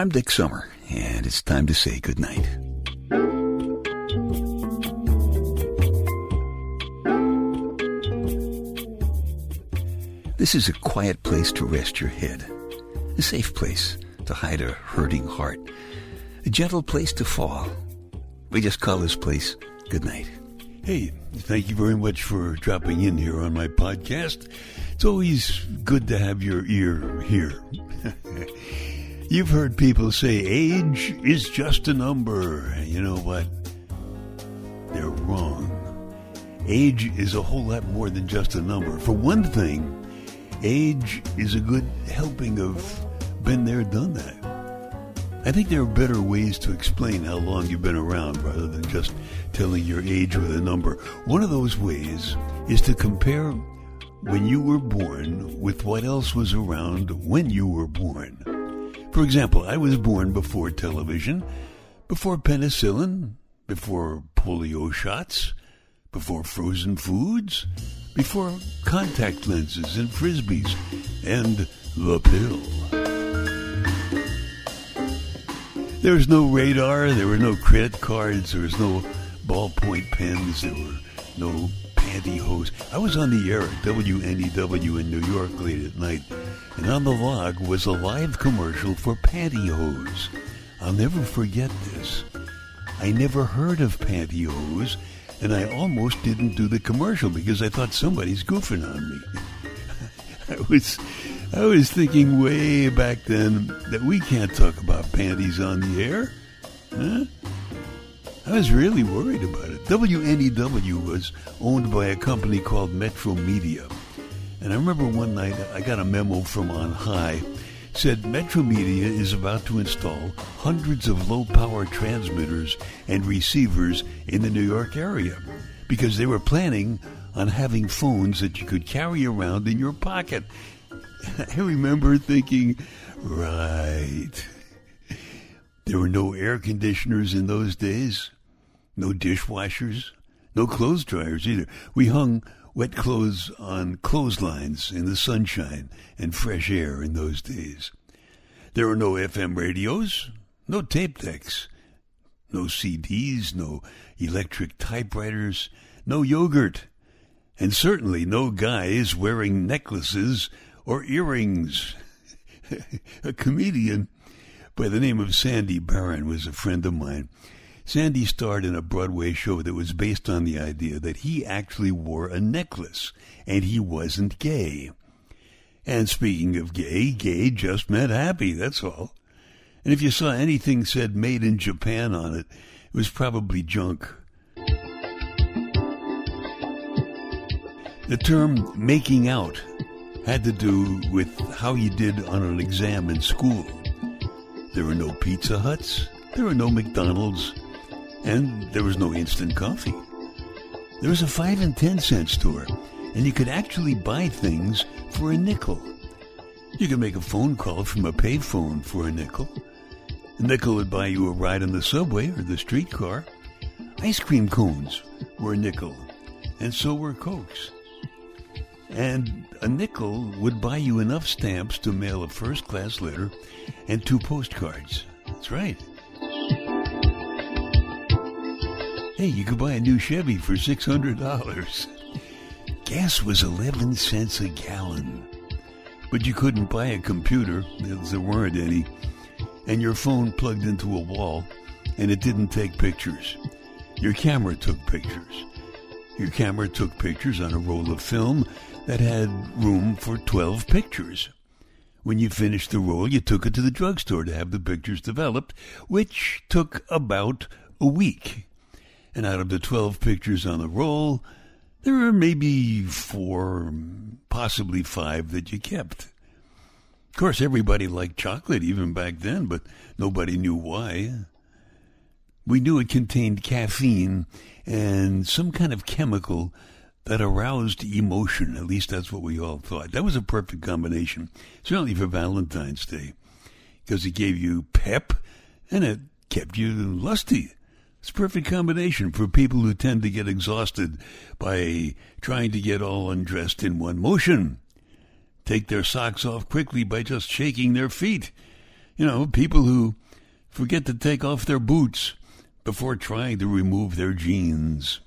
I'm Dick Summer, and it's time to say goodnight. This is a quiet place to rest your head, a safe place to hide a hurting heart, a gentle place to fall. We just call this place goodnight. Hey, thank you very much for dropping in here on my podcast. It's always good to have your ear here. You've heard people say age is just a number. You know what? They're wrong. Age is a whole lot more than just a number. For one thing, age is a good helping of been there, done that. I think there are better ways to explain how long you've been around rather than just telling your age with a number. One of those ways is to compare when you were born with what else was around when you were born. For example, I was born before television, before penicillin, before polio shots, before frozen foods, before contact lenses and frisbees, and the pill. There was no radar, there were no credit cards, there was no ballpoint pens, there were no pantyhose. I was on the air at WNEW in New York late at night, and on the log was a live commercial for pantyhose. I'll never forget this. I never heard of pantyhose, and I almost didn't do the commercial because I thought somebody's goofing on me. I was I was thinking way back then that we can't talk about panties on the air. Huh? I was really worried about it. WNEW was owned by a company called Metromedia. And I remember one night I got a memo from on high said Metromedia is about to install hundreds of low power transmitters and receivers in the New York area because they were planning on having phones that you could carry around in your pocket I remember thinking, right. There were no air conditioners in those days, no dishwashers, no clothes dryers either. We hung wet clothes on clotheslines in the sunshine and fresh air in those days. There were no FM radios, no tape decks, no CDs, no electric typewriters, no yogurt, and certainly no guys wearing necklaces or earrings. a comedian by the name of Sandy Baron was a friend of mine. Sandy starred in a Broadway show that was based on the idea that he actually wore a necklace and he wasn't gay. And speaking of gay, gay just meant happy, that's all. And if you saw anything said made in Japan on it, it was probably junk. The term making out had to do with how you did on an exam in school. There were no Pizza Huts, there were no McDonald's, and there was no instant coffee. There was a 5 and 10 cent store, and you could actually buy things for a nickel. You could make a phone call from a payphone for a nickel. A nickel would buy you a ride on the subway or the streetcar. Ice cream cones were a nickel, and so were Cokes. And a nickel would buy you enough stamps to mail a first class letter and two postcards. That's right. Hey, you could buy a new Chevy for $600. Gas was 11 cents a gallon. But you couldn't buy a computer, there weren't any, and your phone plugged into a wall, and it didn't take pictures. Your camera took pictures. Your camera took pictures on a roll of film that had room for 12 pictures. When you finished the roll, you took it to the drugstore to have the pictures developed, which took about a week. And out of the 12 pictures on the roll, there were maybe four, possibly five that you kept. Of course, everybody liked chocolate even back then, but nobody knew why. We knew it contained caffeine and some kind of chemical that aroused emotion. At least that's what we all thought. That was a perfect combination, certainly for Valentine's Day, because it gave you pep and it kept you lusty. It's a perfect combination for people who tend to get exhausted by trying to get all undressed in one motion. Take their socks off quickly by just shaking their feet. You know, people who forget to take off their boots before trying to remove their jeans.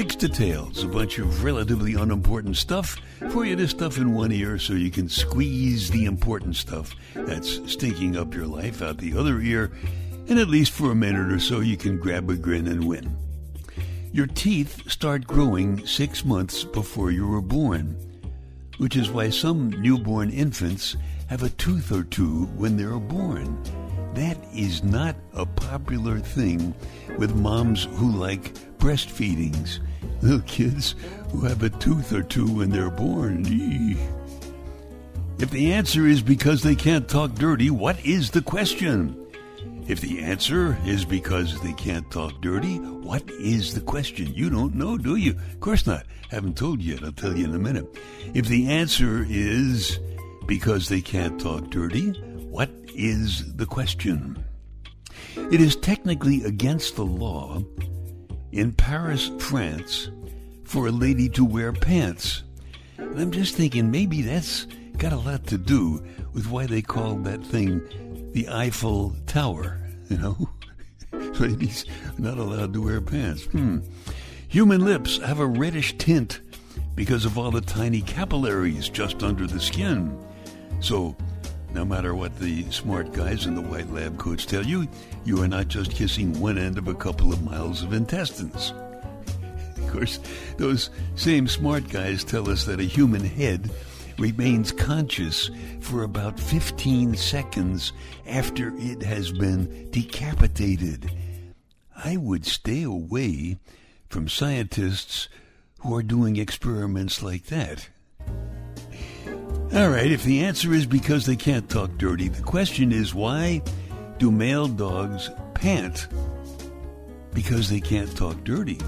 Digs Details, a bunch of relatively unimportant stuff for you to stuff in one ear so you can squeeze the important stuff that's stinking up your life out the other ear, and at least for a minute or so you can grab a grin and win. Your teeth start growing six months before you were born, which is why some newborn infants have a tooth or two when they're born. That is not a popular thing with moms who like breastfeedings. Little kids who have a tooth or two when they're born. If the answer is because they can't talk dirty, what is the question? If the answer is because they can't talk dirty, what is the question? You don't know, do you? Of course not. Haven't told you yet. I'll tell you in a minute. If the answer is because they can't talk dirty, what is the question? It is technically against the law in Paris, France, for a lady to wear pants. And I'm just thinking maybe that's got a lot to do with why they called that thing the Eiffel Tower, you know? Ladies not allowed to wear pants. Hmm. Human lips have a reddish tint because of all the tiny capillaries just under the skin. So, no matter what the smart guys in the white lab coats tell you, you are not just kissing one end of a couple of miles of intestines. Of course, those same smart guys tell us that a human head remains conscious for about 15 seconds after it has been decapitated. I would stay away from scientists who are doing experiments like that. All right, if the answer is because they can't talk dirty, the question is why do male dogs pant? Because they can't talk dirty.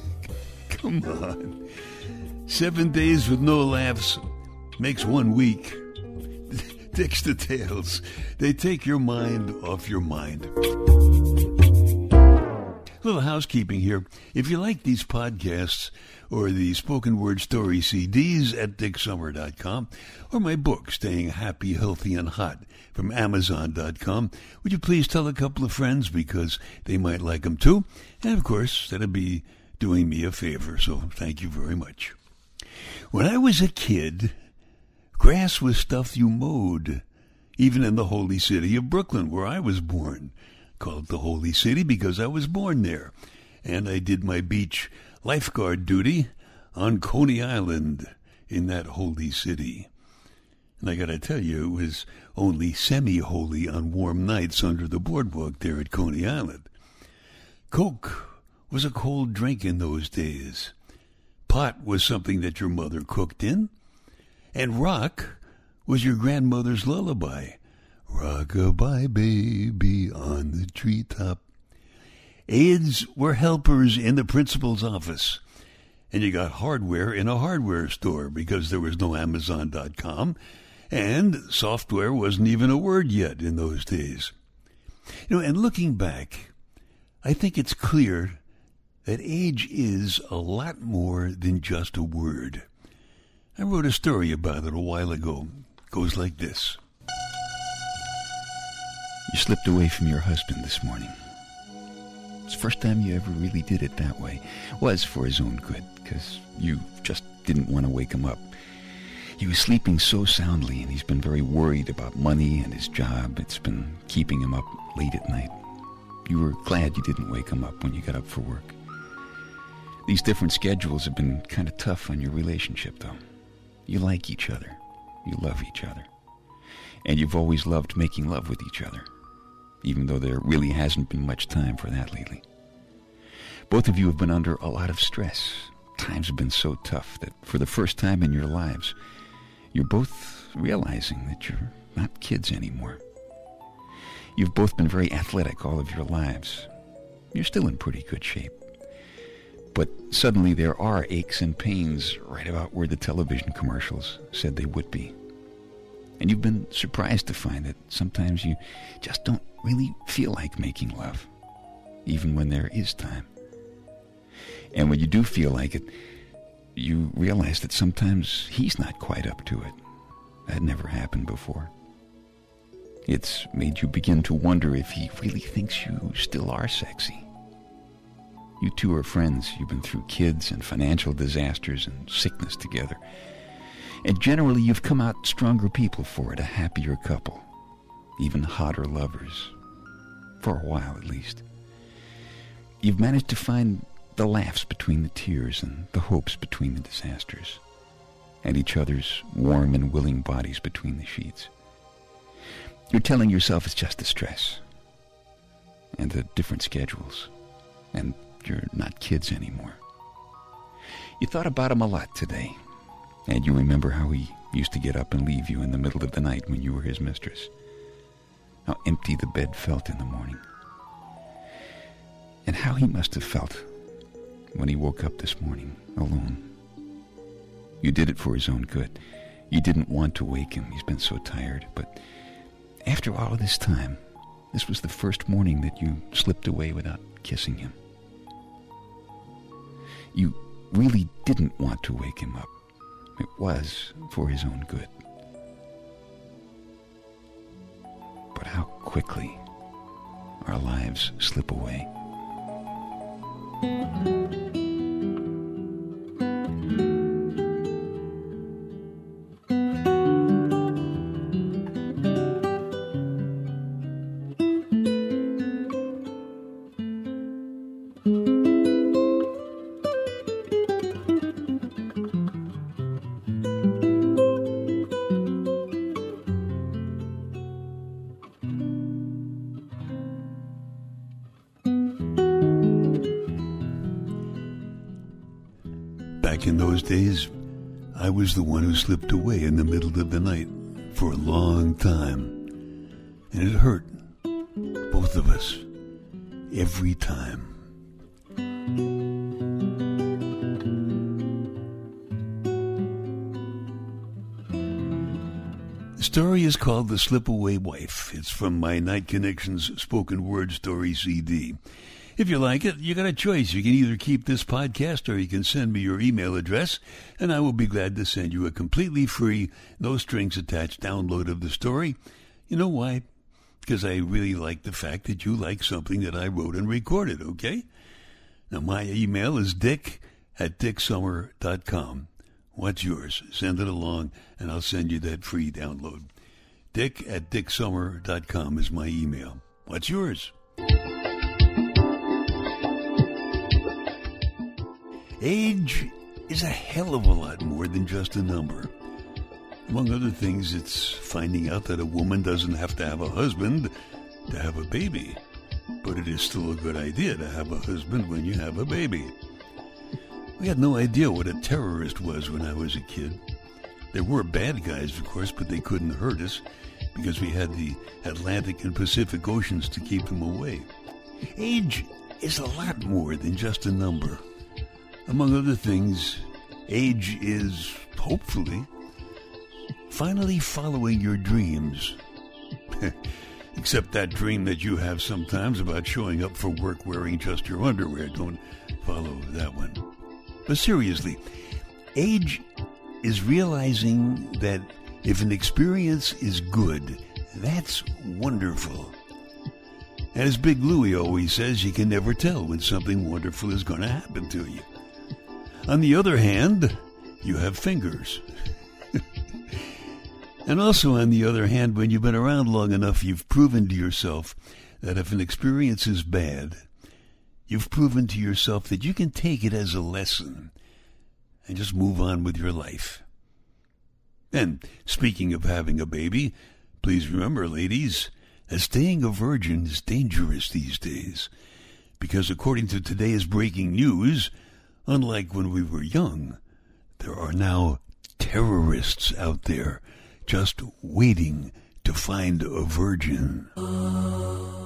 Come on. Seven days with no laughs makes one week. Dick's tails. They take your mind off your mind little housekeeping here. If you like these podcasts or the spoken word story CDs at dicksummer.com or my book, Staying Happy, Healthy, and Hot from Amazon.com, would you please tell a couple of friends because they might like them too? And of course, that'd be doing me a favor, so thank you very much. When I was a kid, grass was stuff you mowed, even in the holy city of Brooklyn, where I was born called the Holy City because I was born there. And I did my beach lifeguard duty on Coney Island in that holy city. And I got to tell you, it was only semi holy on warm nights under the boardwalk there at Coney Island. Coke was a cold drink in those days. Pot was something that your mother cooked in. And rock was your grandmother's lullaby. Rockabye baby on the treetop. Aides were helpers in the principal's office. And you got hardware in a hardware store because there was no Amazon.com. And software wasn't even a word yet in those days. You know, and looking back, I think it's clear that age is a lot more than just a word. I wrote a story about it a while ago. It goes like this. You slipped away from your husband this morning. It's the first time you ever really did it that way. Was for his own good, because you just didn't want to wake him up. He was sleeping so soundly, and he's been very worried about money and his job. It's been keeping him up late at night. You were glad you didn't wake him up when you got up for work. These different schedules have been kind of tough on your relationship, though. You like each other. You love each other. And you've always loved making love with each other even though there really hasn't been much time for that lately. Both of you have been under a lot of stress. Times have been so tough that for the first time in your lives, you're both realizing that you're not kids anymore. You've both been very athletic all of your lives. You're still in pretty good shape. But suddenly there are aches and pains right about where the television commercials said they would be. And you've been surprised to find that sometimes you just don't really feel like making love, even when there is time. And when you do feel like it, you realize that sometimes he's not quite up to it. That never happened before. It's made you begin to wonder if he really thinks you still are sexy. You two are friends. You've been through kids and financial disasters and sickness together. And generally, you've come out stronger people for it, a happier couple, even hotter lovers. For a while, at least. You've managed to find the laughs between the tears and the hopes between the disasters, and each other's warm and willing bodies between the sheets. You're telling yourself it's just the stress and the different schedules, and you're not kids anymore. You thought about him a lot today, and you remember how he used to get up and leave you in the middle of the night when you were his mistress. How empty the bed felt in the morning. And how he must have felt when he woke up this morning alone. You did it for his own good. You didn't want to wake him. He's been so tired. But after all of this time, this was the first morning that you slipped away without kissing him. You really didn't want to wake him up. It was for his own good. But how quickly our lives slip away. Back in those days, I was the one who slipped away in the middle of the night for a long time. And it hurt. Both of us. Every time. The story is called The Slipaway Wife. It's from my Night Connections spoken word story CD. If you like it, you got a choice. You can either keep this podcast or you can send me your email address, and I will be glad to send you a completely free, no strings attached download of the story. You know why? Because I really like the fact that you like something that I wrote and recorded, okay? Now, my email is dick at dicksummer.com. What's yours? Send it along, and I'll send you that free download. Dick at dicksummer.com is my email. What's yours? Age is a hell of a lot more than just a number. Among other things, it's finding out that a woman doesn't have to have a husband to have a baby. But it is still a good idea to have a husband when you have a baby. We had no idea what a terrorist was when I was a kid. There were bad guys, of course, but they couldn't hurt us because we had the Atlantic and Pacific Oceans to keep them away. Age is a lot more than just a number. Among other things, age is, hopefully, finally following your dreams. Except that dream that you have sometimes about showing up for work wearing just your underwear. Don't follow that one. But seriously, age is realizing that if an experience is good, that's wonderful. As Big Louie always says, you can never tell when something wonderful is going to happen to you. On the other hand, you have fingers. and also, on the other hand, when you've been around long enough, you've proven to yourself that if an experience is bad, you've proven to yourself that you can take it as a lesson and just move on with your life. And speaking of having a baby, please remember, ladies, that staying a virgin is dangerous these days. Because according to today's breaking news, unlike when we were young, there are now terrorists out there just waiting to find a virgin. Okay.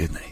Good night.